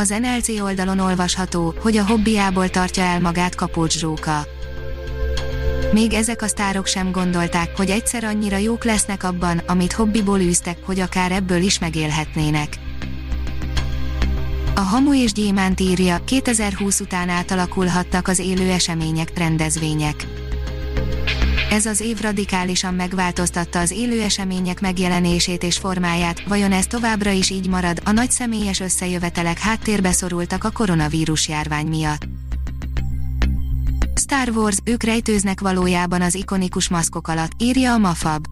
Az NLC oldalon olvasható, hogy a hobbiából tartja el magát Kapocs Zsóka. Még ezek a sztárok sem gondolták, hogy egyszer annyira jók lesznek abban, amit hobbiból űztek, hogy akár ebből is megélhetnének. A Hamu és Gyémánt írja, 2020 után átalakulhattak az élő események, rendezvények ez az év radikálisan megváltoztatta az élő események megjelenését és formáját, vajon ez továbbra is így marad, a nagy személyes összejövetelek háttérbe szorultak a koronavírus járvány miatt. Star Wars, ők rejtőznek valójában az ikonikus maszkok alatt, írja a Mafab.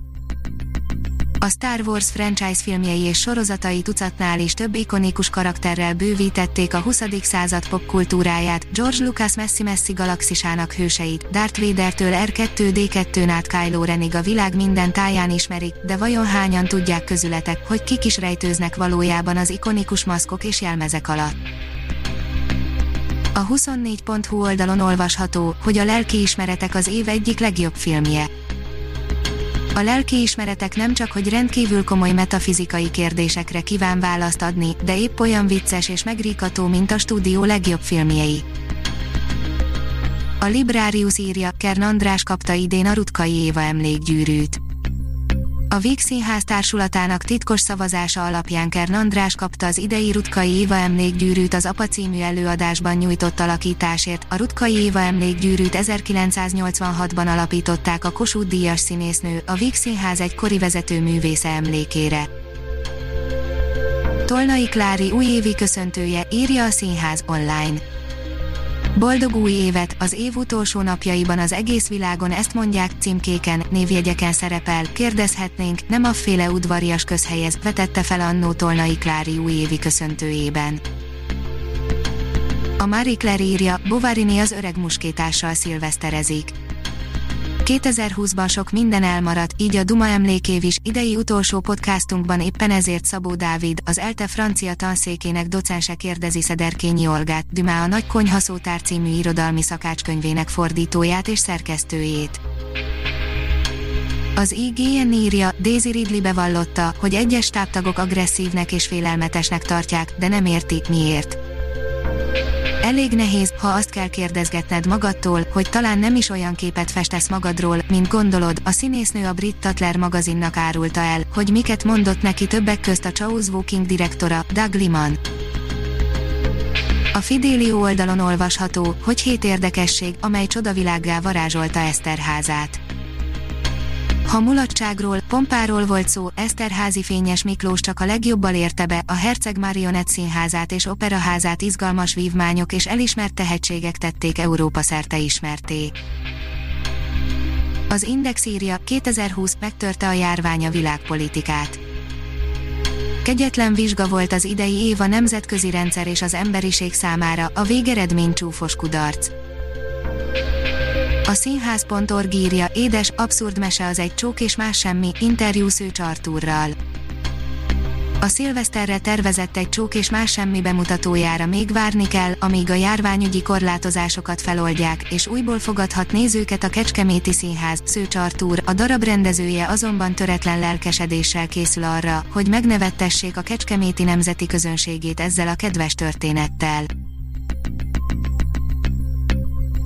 A Star Wars franchise filmjei és sorozatai tucatnál is több ikonikus karakterrel bővítették a 20. század popkultúráját, George Lucas messzi-messzi galaxisának hőseit, Darth Vader-től R2-D2-n át Kylo Renig a világ minden táján ismerik, de vajon hányan tudják közületek, hogy kik is rejtőznek valójában az ikonikus maszkok és jelmezek alatt? A 24.hu oldalon olvasható, hogy a lelkiismeretek az év egyik legjobb filmje a lelkiismeretek nem csak hogy rendkívül komoly metafizikai kérdésekre kíván választ adni, de épp olyan vicces és megrikató, mint a stúdió legjobb filmjei. A Librarius írja, Kern András kapta idén a Rutkai Éva emlékgyűrűt. A Víg Színház társulatának titkos szavazása alapján Kern András kapta az idei Rutkai Éva emlékgyűrűt az APA című előadásban nyújtott alakításért. A Rutkai Éva emlékgyűrűt 1986-ban alapították a Kossuth Díjas színésznő, a Víg Színház egykori vezető művésze emlékére. Tolnai Klári újévi köszöntője, írja a Színház online. Boldog új évet! Az év utolsó napjaiban az egész világon ezt mondják, címkéken, névjegyeken szerepel, kérdezhetnénk, nem a féle udvarias közhelyez, vetette fel annó Tolnai Klári újévi köszöntőjében. A Marie Claire írja, Bovarini az öreg muskétással szilveszterezik. 2020-ban sok minden elmaradt, így a Duma emlékév is, idei utolsó podcastunkban éppen ezért Szabó Dávid, az ELTE francia tanszékének docense kérdezi Szederkényi Olgát, Dumá a Nagy Konyhaszótár című irodalmi szakácskönyvének fordítóját és szerkesztőjét. Az IGN írja, Daisy Ridley bevallotta, hogy egyes táptagok agresszívnek és félelmetesnek tartják, de nem érti, miért. Elég nehéz, ha azt kell kérdezgetned magadtól, hogy talán nem is olyan képet festesz magadról, mint gondolod, a színésznő a Brit Tatler magazinnak árulta el, hogy miket mondott neki többek közt a Chaos Walking direktora, Doug Liman. A Fidelio oldalon olvasható, hogy hét érdekesség, amely csodavilággá varázsolta Eszterházát. Ha mulatságról, pompáról volt szó, Eszterházi Fényes Miklós csak a legjobbal érte be, a Herceg Marionett Színházát és Operaházát izgalmas vívmányok és elismert tehetségek tették Európa szerte ismerté. Az Index írja, 2020 megtörte a járvány a világpolitikát. Kegyetlen vizsga volt az idei év a nemzetközi rendszer és az emberiség számára, a végeredmény csúfos kudarc. A színház.org írja, édes, abszurd mese az egy csók és más semmi, interjú Szőcs Artúrral. A szilveszterre tervezett egy csók és más semmi bemutatójára még várni kell, amíg a járványügyi korlátozásokat feloldják, és újból fogadhat nézőket a Kecskeméti Színház, Szőcs Artúr, a darab rendezője azonban töretlen lelkesedéssel készül arra, hogy megnevettessék a Kecskeméti nemzeti közönségét ezzel a kedves történettel.